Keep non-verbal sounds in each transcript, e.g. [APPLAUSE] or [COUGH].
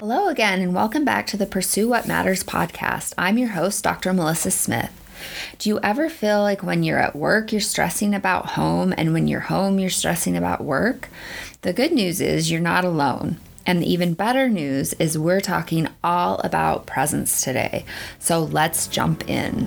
Hello again, and welcome back to the Pursue What Matters podcast. I'm your host, Dr. Melissa Smith. Do you ever feel like when you're at work, you're stressing about home, and when you're home, you're stressing about work? The good news is you're not alone. And the even better news is we're talking all about presence today. So let's jump in.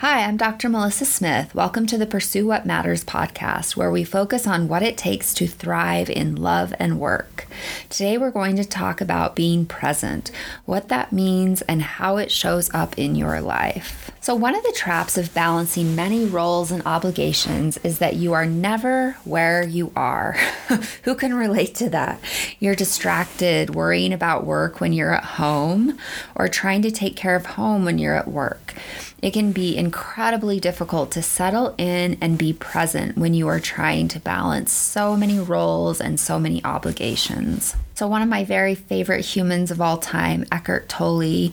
Hi, I'm Dr. Melissa Smith. Welcome to the Pursue What Matters podcast, where we focus on what it takes to thrive in love and work. Today, we're going to talk about being present, what that means, and how it shows up in your life. So, one of the traps of balancing many roles and obligations is that you are never where you are. [LAUGHS] Who can relate to that? You're distracted, worrying about work when you're at home, or trying to take care of home when you're at work. It can be incredibly difficult to settle in and be present when you are trying to balance so many roles and so many obligations. So, one of my very favorite humans of all time, Eckhart Tolle,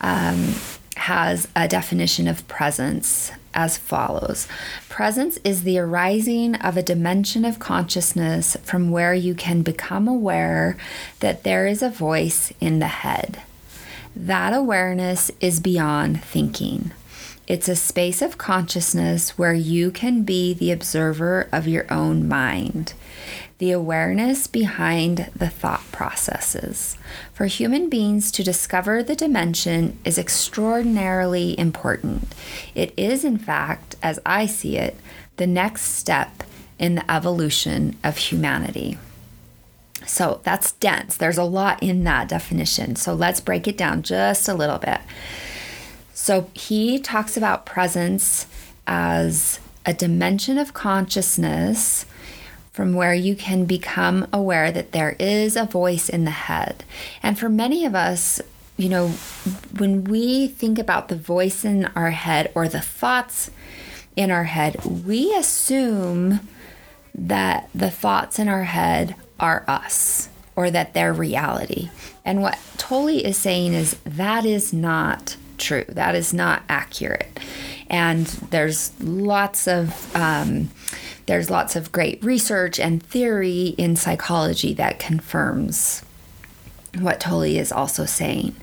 um, has a definition of presence as follows Presence is the arising of a dimension of consciousness from where you can become aware that there is a voice in the head. That awareness is beyond thinking. It's a space of consciousness where you can be the observer of your own mind, the awareness behind the thought processes. For human beings to discover the dimension is extraordinarily important. It is, in fact, as I see it, the next step in the evolution of humanity. So that's dense. There's a lot in that definition. So let's break it down just a little bit. So he talks about presence as a dimension of consciousness from where you can become aware that there is a voice in the head. And for many of us, you know, when we think about the voice in our head or the thoughts in our head, we assume that the thoughts in our head are us or that they're reality. And what Tolle is saying is that is not true. That is not accurate. And there's lots of um, there's lots of great research and theory in psychology that confirms what Tolle is also saying.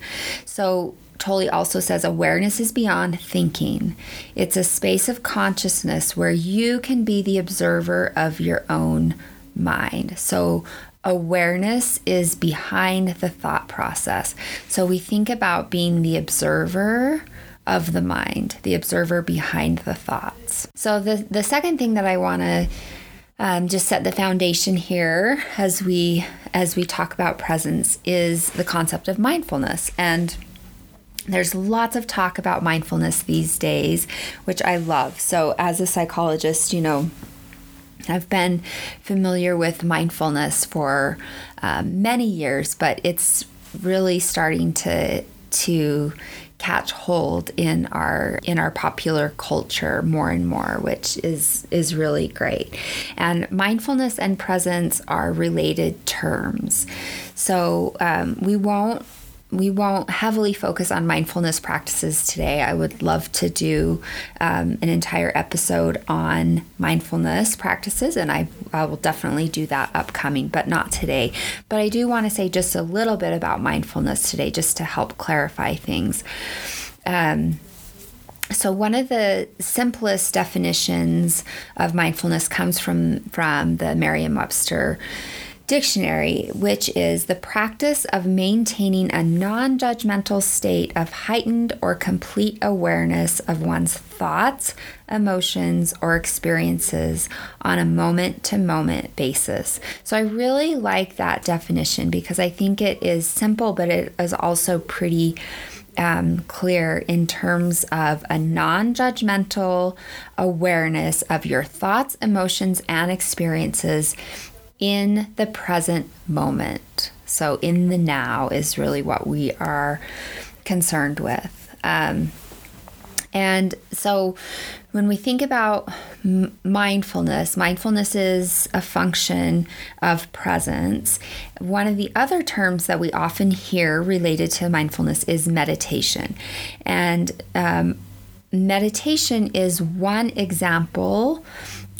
So Tolle also says awareness is beyond thinking. It's a space of consciousness where you can be the observer of your own mind. So awareness is behind the thought process. So we think about being the observer of the mind, the observer behind the thoughts. So the the second thing that I want to um, just set the foundation here as we as we talk about presence is the concept of mindfulness and there's lots of talk about mindfulness these days, which I love. So, as a psychologist, you know, I've been familiar with mindfulness for um, many years, but it's really starting to to catch hold in our in our popular culture more and more which is is really great. And mindfulness and presence are related terms. So um, we won't we won't heavily focus on mindfulness practices today. I would love to do um, an entire episode on mindfulness practices, and I, I will definitely do that upcoming, but not today. But I do want to say just a little bit about mindfulness today, just to help clarify things. Um, so one of the simplest definitions of mindfulness comes from from the Merriam-Webster dictionary, which is the practice of maintaining a non judgmental state of heightened or complete awareness of one's thoughts, emotions, or experiences on a moment to moment basis. So I really like that definition because I think it is simple, but it is also pretty. Um, clear in terms of a non judgmental awareness of your thoughts, emotions, and experiences in the present moment. So, in the now is really what we are concerned with. Um, and so, when we think about m- mindfulness, mindfulness is a function of presence. One of the other terms that we often hear related to mindfulness is meditation. And um, meditation is one example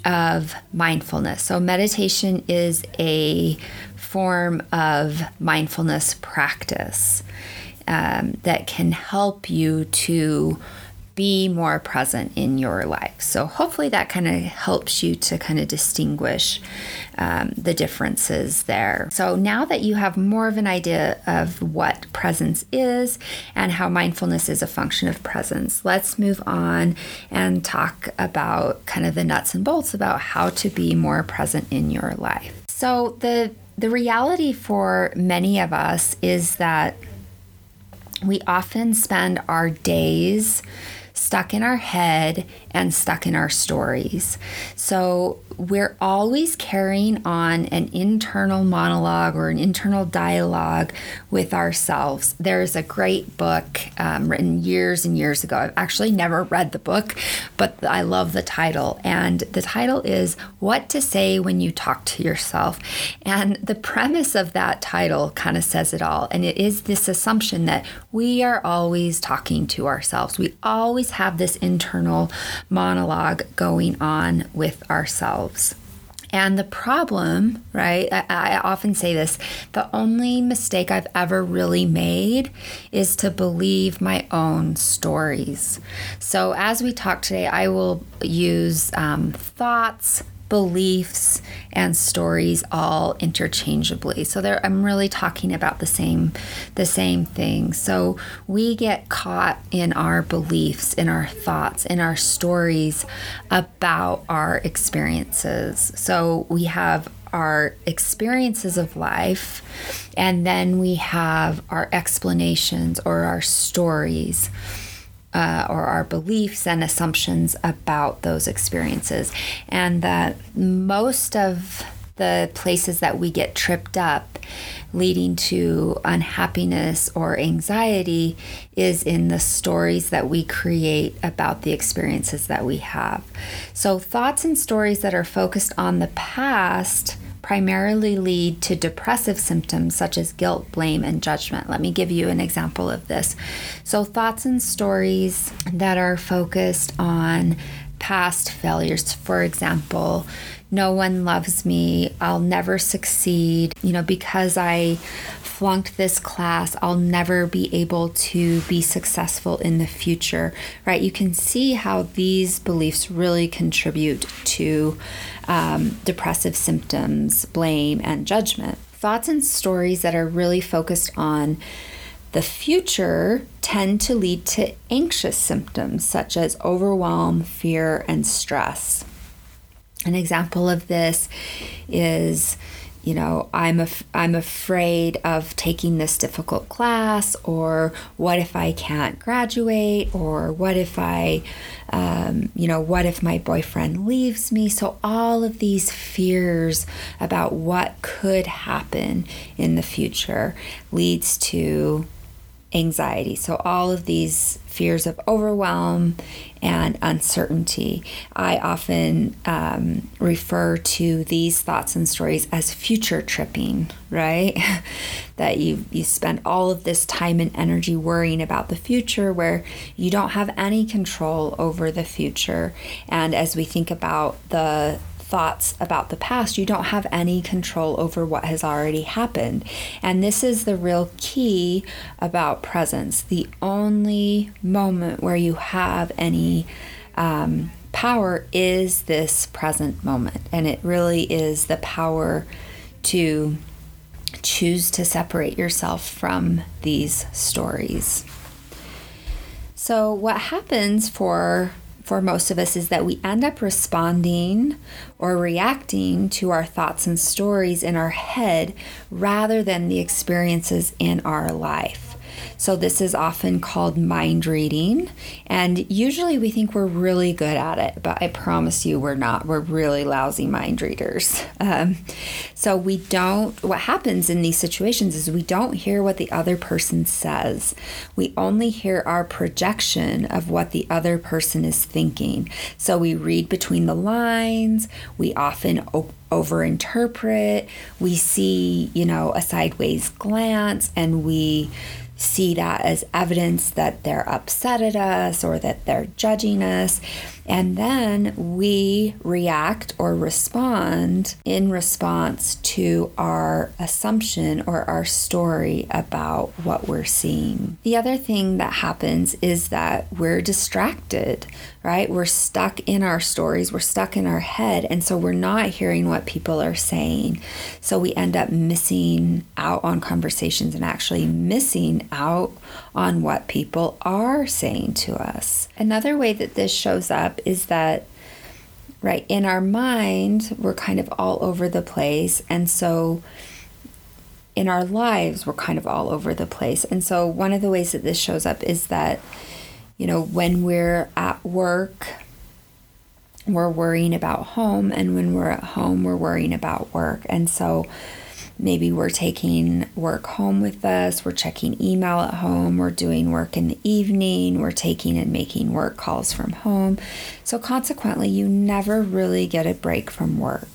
of mindfulness. So, meditation is a form of mindfulness practice um, that can help you to be more present in your life. So, hopefully, that kind of helps you to kind of distinguish um, the differences there. So, now that you have more of an idea of what presence is and how mindfulness is a function of presence, let's move on and talk about kind of the nuts and bolts about how to be more present in your life. So, the the reality for many of us is that we often spend our days stuck in our head and stuck in our stories. So we're always carrying on an internal monologue or an internal dialogue with ourselves. There's a great book um, written years and years ago. I've actually never read the book, but I love the title. And the title is What to Say When You Talk to Yourself. And the premise of that title kind of says it all. And it is this assumption that we are always talking to ourselves, we always have this internal monologue going on with ourselves. And the problem, right? I, I, often say this the only mistake I've ever really made is to believe my own stories. So, as we talk today, I will use um, thoughts, beliefs and stories all interchangeably. So there I'm really talking about the same the same thing. So we get caught in our beliefs, in our thoughts, in our stories about our experiences. So we have our experiences of life, and then we have our explanations or our stories uh, or our beliefs and assumptions about those experiences. And that most of the places that we get tripped up leading to unhappiness or anxiety is in the stories that we create about the experiences that we have. So, thoughts and stories that are focused on the past primarily lead to depressive symptoms such as guilt, blame, and judgment. Let me give you an example of this. So, thoughts and stories that are focused on past failures, for example, no one loves me, I'll never succeed, you know, because I flunked this class, I'll never be able to be successful in the future, right? You can see how these beliefs really contribute to um, depressive symptoms, blame, and judgment. Thoughts and stories that are really focused on the future tend to lead to anxious symptoms such as overwhelm, fear, and stress. An example of this is you know i'm af- i'm afraid of taking this difficult class or what if i can't graduate or what if i um, you know what if my boyfriend leaves me so all of these fears about what could happen in the future leads to anxiety. So, all of these fears of overwhelm and uncertainty. I often um, refer to these thoughts and stories as future tripping, right? [LAUGHS] that you, you spend all of this time and energy worrying about the future where you don't have any control over the future. And as we think about the thoughts about the past, you don't have any control over what has already happened. And this is the real key about presence. The only moment where you have any um, power is this present moment. And it really is the power to choose to separate yourself from these stories. So, what happens for for most of us is that we end up responding or reacting to our thoughts and stories in our head rather than the experiences in our life. So, this is often called mind reading. And usually we think we're really good at it, but I promise you we're not. We're really lousy mind readers. [LAUGHS] Um, so, we don't, what happens in these situations is we don't hear what the other person says. We only hear our projection of what the other person is thinking. So, we read between the lines, we often overinterpret, we see, you know, a sideways glance, and we see that as evidence that they're upset at us or that they're judging us. And then we react or respond in response to our assumption or our story about what we're seeing. The other thing that happens is that we're distracted, right? We're stuck in our stories, we're stuck in our head. And so we're not hearing what people are saying. So we end up missing out on conversations and actually missing out on what people are saying to us. Another way that this shows up is that, right, in our mind, we're kind of all over the place. And so in our lives, we're kind of all over the place. And so one of the ways that this shows up is that, you know, when we're at work, we're worrying about home, and when we're at home, we're worrying about work. And so, maybe we're taking work home with us, we're checking email at home, we're doing work in the evening, we're taking and making work calls from home. So, consequently, you never really get a break from work.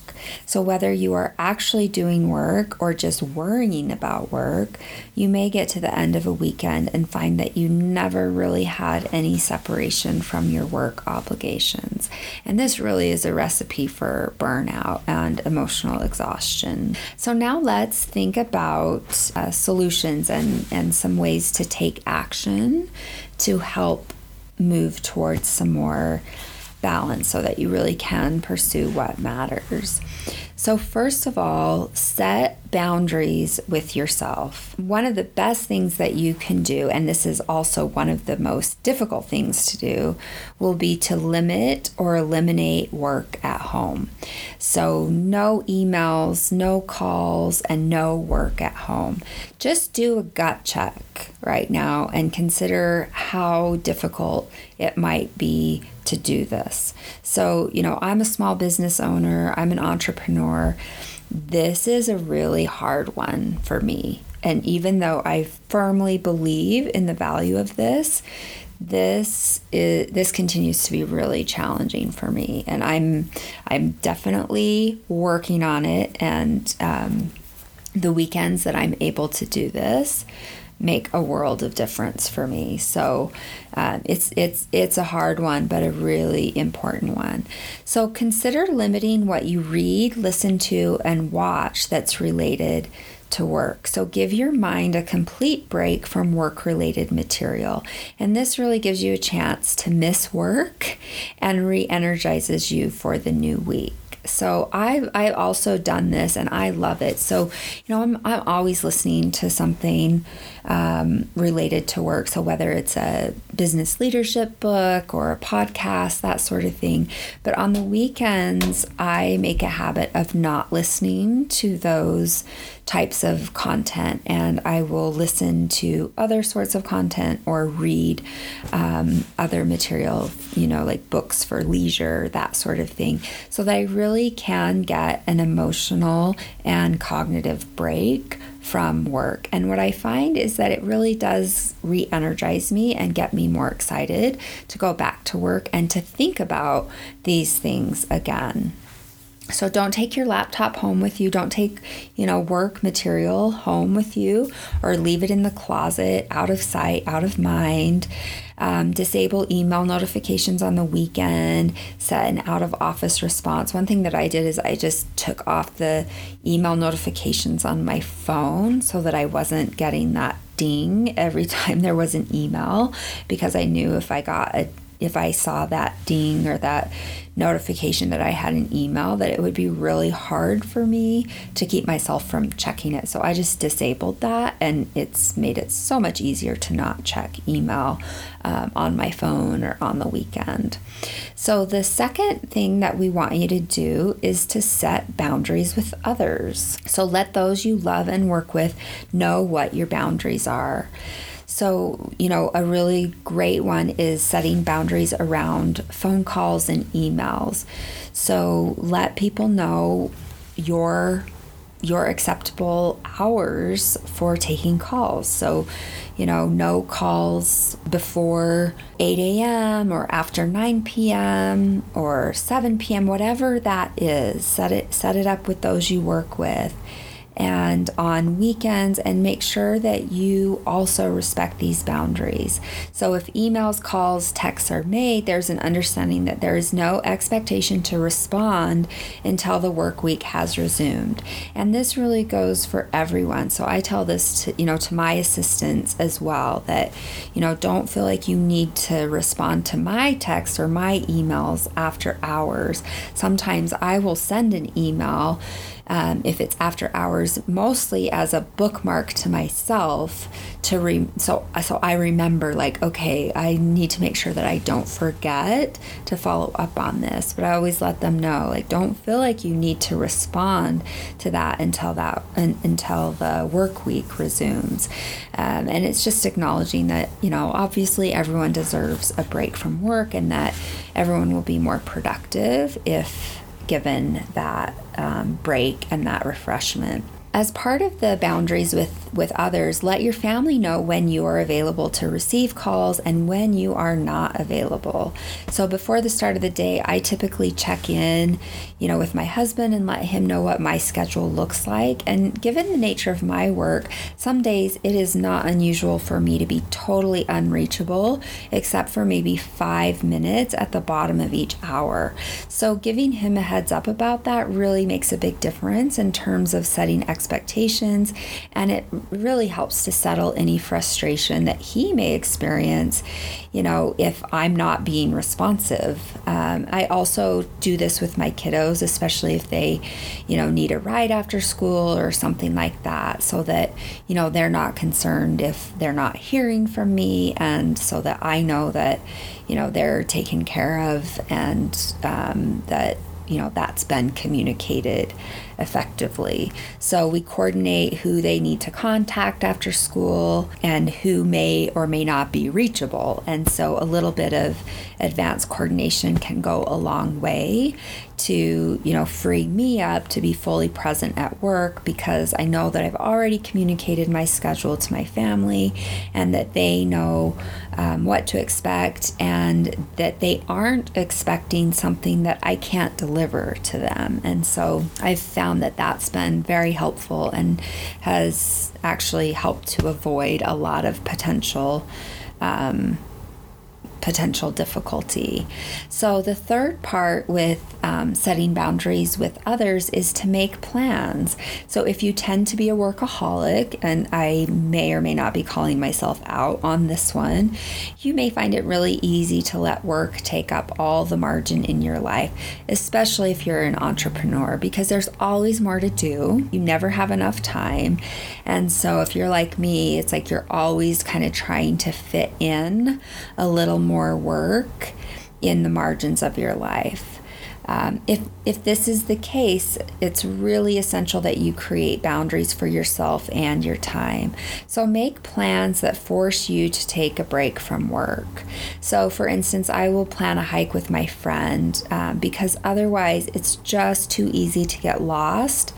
So, whether you are actually doing work or just worrying about work, you may get to the end of a weekend and find that you never really had any separation from your work obligations. And this really is a recipe for burnout and emotional exhaustion. So, now let's think about uh, solutions and, and some ways to take action to help move towards some more balance so that you really can pursue what matters. So, first of all, set boundaries with yourself. One of the best things that you can do, and this is also one of the most difficult things to do, will be to limit or eliminate work at home. So, no emails, no calls, and no work at home. Just do a gut check right now and consider how difficult it might be to do this. So, you know, I'm a small business owner, I'm an entrepreneur. This is a really hard one for me. And even though I firmly believe in the value of this, this is this continues to be really challenging for me and i'm i'm definitely working on it and um, the weekends that i'm able to do this make a world of difference for me. So um, it's it's it's a hard one, but a really important one. So consider limiting what you read, listen to, and watch that's related to work. So give your mind a complete break from work related material. And this really gives you a chance to miss work and re energizes you for the new week. So I've I've also done this and I love it. So you know I'm I'm always listening to something um, related to work. So whether it's a business leadership book or a podcast, that sort of thing. But on the weekends, I make a habit of not listening to those types of content and I will listen to other sorts of content or read um, other material, you know, like books for leisure, that sort of thing, so that I really can get an emotional and cognitive break from work. And what I find is that it really does re energize me and get me more excited to go back to work and to think about these things again. So don't take your laptop home with you. Don't take, you know, work material home with you or leave it in the closet, out of sight, out of mind. Um, disable email notifications on the weekend, set an out of office response. One thing that I did is I just took off the email notifications on my phone so that I wasn't getting that ding every [LAUGHS] time there was an email because I knew if I got a if I saw that ding or that notification that I had an email, that it would be really hard for me to keep myself from checking it. So I just disabled that, and it's made it so much easier to not check email um, on my phone or on the weekend. So, the second thing that we want you to do is to set boundaries with others. So, let those you love and work with know what your boundaries are. So, you know, a really great one is setting boundaries around phone calls and emails. So, let people know your your acceptable hours for taking calls. So, you know, no calls before 8 a.m. or after 9 p.m. or 7 p.m., whatever that is. Set it set it up with those you work with and on weekends and make sure that you also respect these boundaries. So if emails, calls, texts are made, there's an understanding that there is no expectation to respond until the work week has resumed. And this really goes for everyone. So I tell this to, you know, to my assistants as well that, you know, don't feel like you need to respond to my text or my emails after hours. Sometimes I will send an email um, if it's after hours, mostly as a bookmark to myself to re- so so I remember like okay, I need to make sure that I don't forget to follow up on this. But I always let them know like don't feel like you need to respond to that until that un- until the work week resumes. Um, and it's just acknowledging that you know obviously everyone deserves a break from work and that everyone will be more productive if given that um, break and that refreshment. As part of the boundaries with, with others, let your family know when you are available to receive calls and when you are not available. So before the start of the day, I typically check in, you know, with my husband and let him know what my schedule looks like. And given the nature of my work, some days it is not unusual for me to be totally unreachable, except for maybe five minutes at the bottom of each hour. So giving him a heads up about that really makes a big difference in terms of setting expectations expectations, and it really helps to settle any frustration that he may experience, you know, if I'm not being responsive. Um, I also do this with my kiddos, especially if they, you know, need a ride after school or something like that, so that, you know, they're not concerned if they're not hearing from me, and so that I know that, you know, they're taken care of and um, that you know that's been communicated effectively. So we coordinate who they need to contact after school and who may or may not be reachable. And so a little bit of advanced coordination can go a long way to, you know, free me up to be fully present at work because I know that I've already communicated my schedule to my family and that they know um, what to expect and that they aren't expecting something that I can't deliver to them. And so I've found found that that's been very helpful and has actually helped to avoid a lot of potential um, potential difficulty. So, the third part with um, setting boundaries with others is to make plans. So, if you tend to be a workaholic, and I may or may not be calling myself out on this one, you may find it really easy to let work take up all the margin in your life, especially if you're an entrepreneur, because there's always more to do. You never have enough time. And so, if you're like me, it's like you're always kind of trying to fit in a little more work in the margins of your life. Um, if if this is the case, it's really essential that you create boundaries for yourself and your time. So make plans that force you to take a break from work. So, for instance, I will plan a hike with my friend um, because otherwise it's just too easy to get lost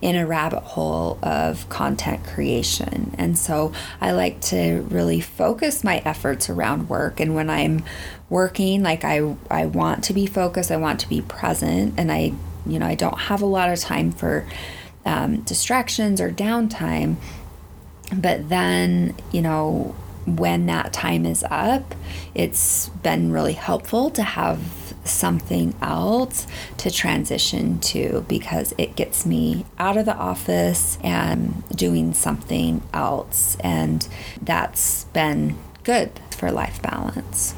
in a rabbit hole of content creation. And so I like to really focus my efforts around work. And when I'm working, like I, I want to be focused, I want to be present, and I, you know, I don't have a lot of time for um, distractions or downtime. But then, you know, when that time is up, it's been really helpful to have something else to transition to because it gets me out of the office and doing something else. And that's been good for life balance.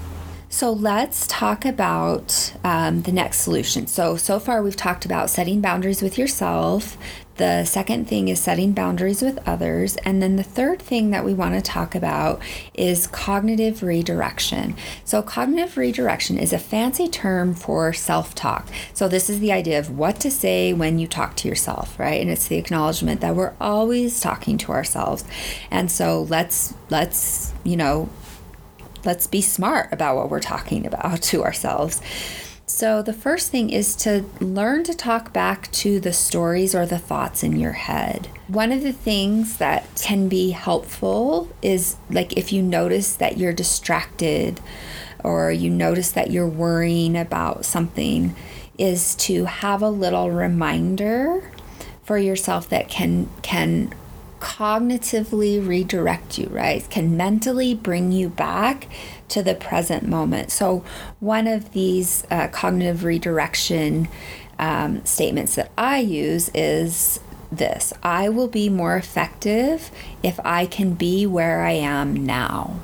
So let's talk about um, the next solution. So, so far we've talked about setting boundaries with yourself. The second thing is setting boundaries with others. And then the third thing that we want to talk about is cognitive redirection. So, cognitive redirection is a fancy term for self talk. So, this is the idea of what to say when you talk to yourself, right? And it's the acknowledgement that we're always talking to ourselves. And so, let's, let's, you know, let's be smart about what we're talking about [LAUGHS] to ourselves. So, the first thing is to learn to talk back to the stories or the thoughts in your head. One of the things that can be helpful is like if you notice that you're distracted or you notice that you're worrying about something, is to have a little reminder for yourself that can can cognitively redirect you, right? Can mentally bring you back to the present moment. So, one of these uh, cognitive redirection um, statements that I use is this I will be more effective if I can be where I am now,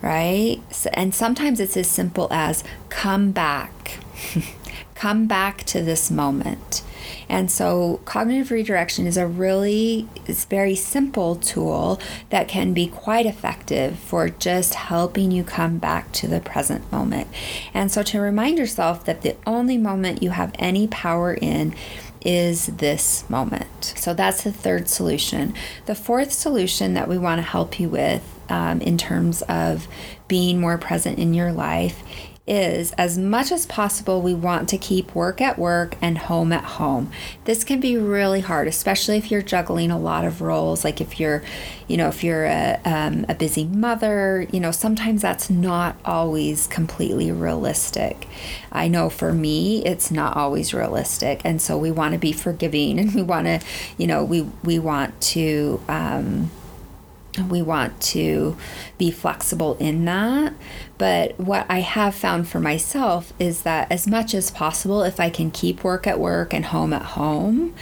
right? So, and sometimes it's as simple as come back, [LAUGHS] come back to this moment. And so cognitive redirection is a really it's very simple tool that can be quite effective for just helping you come back to the present moment. And so to remind yourself that the only moment you have any power in is this moment. So that's the third solution. The fourth solution that we want to help you with um, in terms of being more present in your life is as much as possible, we want to keep work at work and home at home. This can be really hard, especially if you're juggling a lot of roles. Like if you're, you know, if you're a, um, a busy mother, you know, sometimes that's not always completely realistic. I know for me, it's not always realistic. And so we want to be forgiving [LAUGHS] and we want to, you know, we, we want to, um, we want to be flexible in that. But what I have found for myself is that as much as possible, if I can keep work at work and home at home,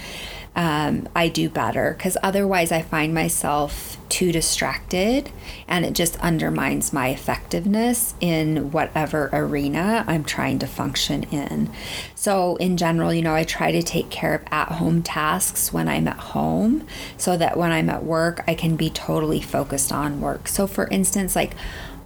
um, I do better because otherwise I find myself too distracted and it just undermines my effectiveness in whatever arena I'm trying to function in. So, in general, you know, I try to take care of at home tasks when I'm at home so that when I'm at work, I can be totally focused on work. So, for instance, like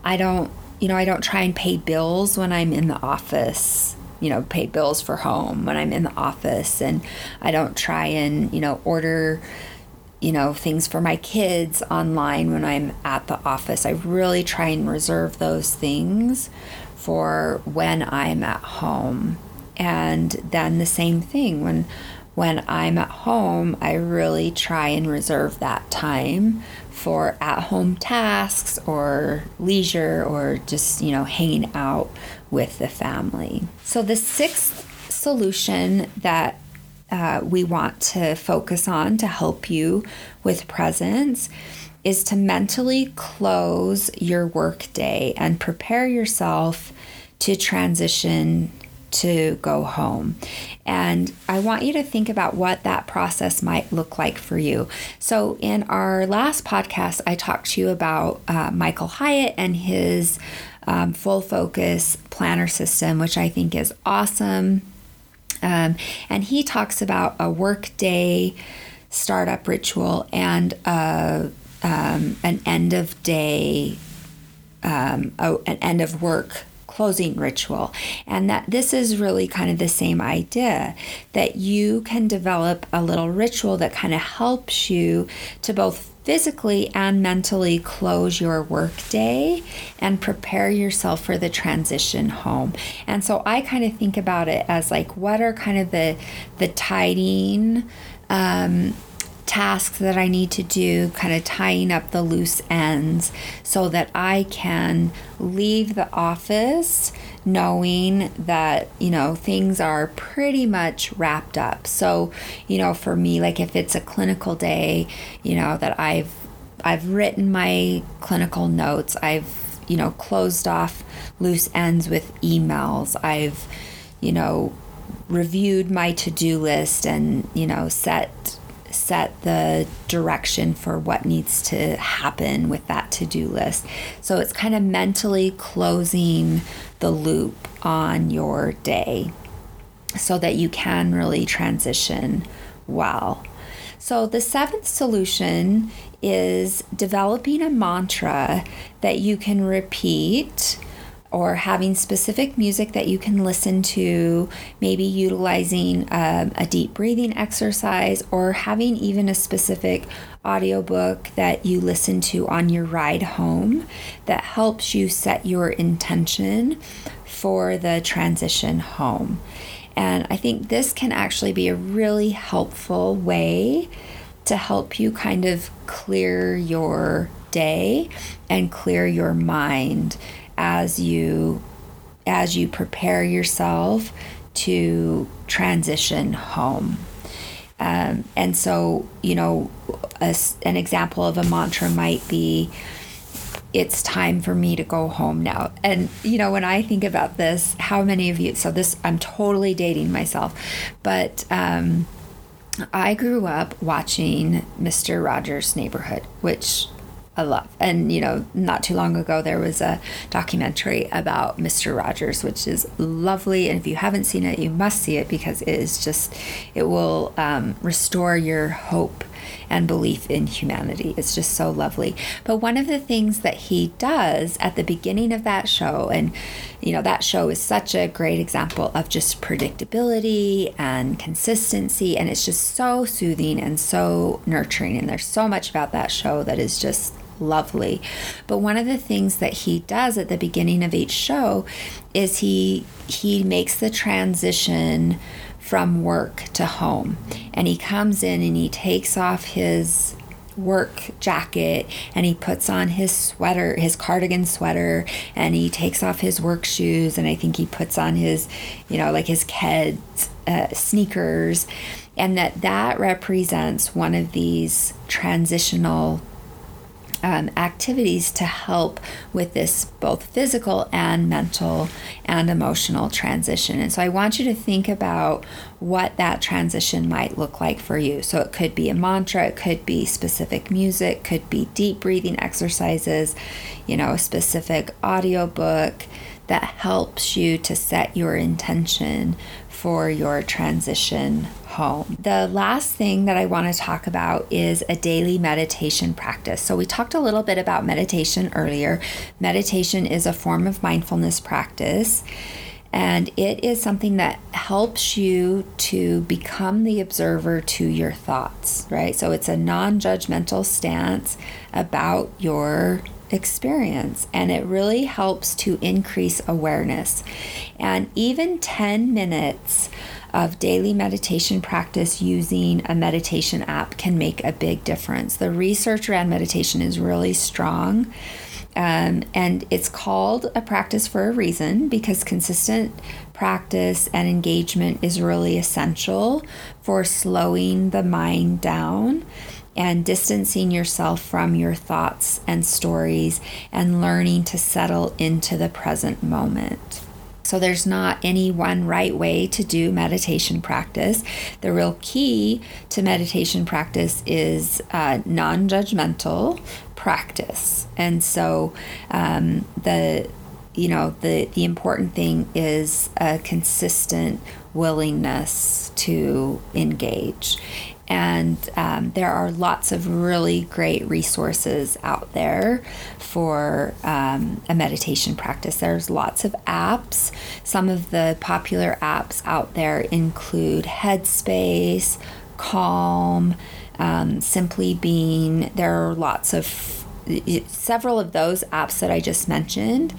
I don't, you know, I don't try and pay bills when I'm in the office you know, pay bills for home when I'm in the office and I don't try and, you know, order you know, things for my kids online when I'm at the office. I really try and reserve those things for when I'm at home. And then the same thing when when I'm at home, I really try and reserve that time for at home tasks or leisure or just, you know, hanging out with the family. So, the sixth solution that uh, we want to focus on to help you with presence is to mentally close your workday and prepare yourself to transition to go home. And I want you to think about what that process might look like for you. So, in our last podcast, I talked to you about uh, Michael Hyatt and his um, full focus planner system, which I think is awesome. Um, and he talks about a workday startup ritual and a, um, an end of day, um, oh, an end of work closing ritual. And that this is really kind of the same idea that you can develop a little ritual that kind of helps you to both physically and mentally close your workday and prepare yourself for the transition home. And so I kind of think about it as like what are kind of the the tidying um, tasks that I need to do, kind of tying up the loose ends so that I can leave the office knowing that, you know, things are pretty much wrapped up. So, you know, for me, like if it's a clinical day, you know, that I've I've written my clinical notes, I've, you know, closed off loose ends with emails, I've, you know, reviewed my to-do list and, you know, set set the direction for what needs to happen with that to do list. So it's kind of mentally closing the loop on your day so that you can really transition well. So, the seventh solution is developing a mantra that you can repeat or having specific music that you can listen to, maybe utilizing um, a deep breathing exercise, or having even a specific audiobook that you listen to on your ride home that helps you set your intention for the transition home. And I think this can actually be a really helpful way to help you kind of clear your day and clear your mind as you as you prepare yourself to transition home. Um, and so, you know, a, an example of a mantra might be, it's time for me to go home now. And, you know, when I think about this, how many of you, so this, I'm totally dating myself, but um, I grew up watching Mr. Rogers' Neighborhood, which I love. And, you know, not too long ago, there was a documentary about Mr. Rogers, which is lovely. And if you haven't seen it, you must see it because it is just, it will um, restore your hope and belief in humanity. It's just so lovely. But one of the things that he does at the beginning of that show, and, you know, that show is such a great example of just predictability and consistency. And it's just so soothing and so nurturing. And there's so much about that show that is just lovely. But one of the things that he does at the beginning of each show is he he makes the transition from work to home. And he comes in and he takes off his work jacket and he puts on his sweater, his cardigan sweater, and he takes off his work shoes and I think he puts on his, you know, like his Keds uh, sneakers, and that that represents one of these transitional um, activities to help with this both physical and mental and emotional transition. And so I want you to think about what that transition might look like for you. So it could be a mantra, it could be specific music, could be deep breathing exercises, you know, a specific audio book that helps you to set your intention for your transition home. The last thing that I want to talk about is a daily meditation practice. So, we talked a little bit about meditation earlier. Meditation is a form of mindfulness practice. And it is something that helps you to become the observer to your thoughts, right? So it's a non judgmental stance about your experience and it really helps to increase awareness. And even 10 minutes of daily meditation practice using a meditation app can make a big difference. The research around meditation is really strong. Um, and it's called a practice for a reason because consistent practice and engagement is really essential for slowing the mind down and distancing yourself from your thoughts and stories and learning to settle into the present moment. So, there's not any one right way to do meditation practice. The real key to meditation practice is uh, non judgmental practice. And so, um, the you know the the important thing is a consistent willingness to engage and um, there are lots of really great resources out there for um, a meditation practice. There's lots of apps. Some of the popular apps out there include Headspace, Calm, um, Simply Being. There are lots of several of those apps that I just mentioned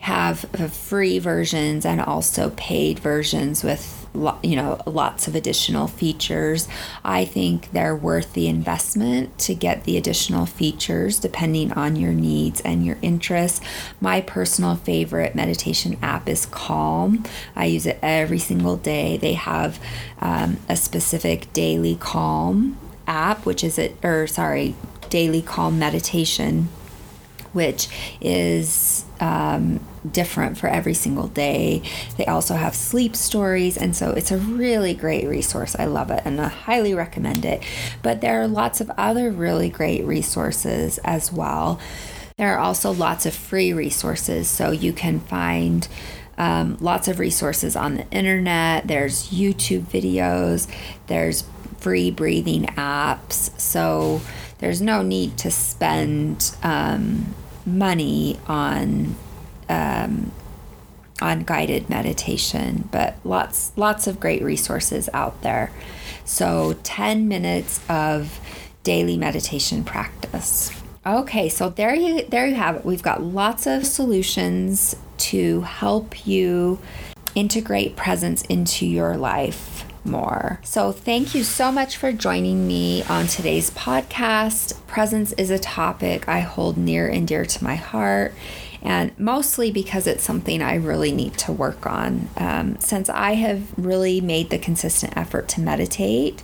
have free versions and also paid versions with you know lots of additional features. I think they're worth the investment to get the additional features depending on your needs and your interests. My personal favorite meditation app is calm. I use it every single day. They have um, a specific daily calm app which is it or sorry daily calm meditation which is um, different for every single day. They also have sleep stories, and so it's a really great resource. I love it and I highly recommend it. But there are lots of other really great resources as well. There are also lots of free resources, so you can find um, lots of resources on the internet. There's YouTube videos, there's free breathing apps. So there's no need to spend um, money on um, on guided meditation, but lots lots of great resources out there. So 10 minutes of daily meditation practice. Okay, so there you there you have it. We've got lots of solutions to help you integrate presence into your life more. So, thank you so much for joining me on today's podcast. Presence is a topic I hold near and dear to my heart and mostly because it's something I really need to work on. Um, since I have really made the consistent effort to meditate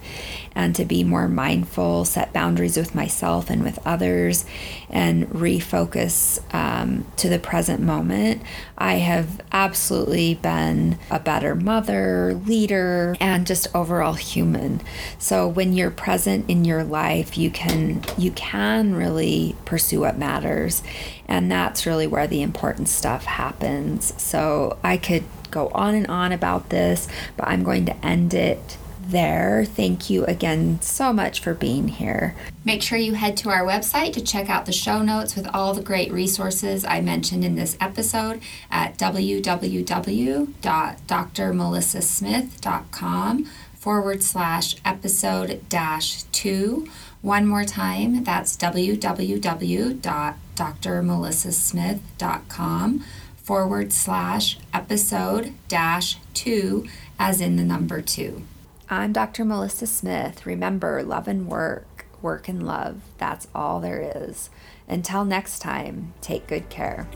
and to be more mindful, set boundaries with myself and with others, and refocus um, to the present moment, I have absolutely been a better mother, leader, and just overall human. So when you're present in your life, you can you can really pursue what matters, and that's really where the important stuff happens. So I could go on and on about this, but I'm going to end it there. Thank you again so much for being here. Make sure you head to our website to check out the show notes with all the great resources I mentioned in this episode at www.drmelissasmith.com forward slash episode dash two. One more time, that's www.drmelissasmith.com forward slash episode dash two, as in the number two. Uh, I'm Dr. Melissa Smith. Remember, love and work, work and love. That's all there is. Until next time, take good care.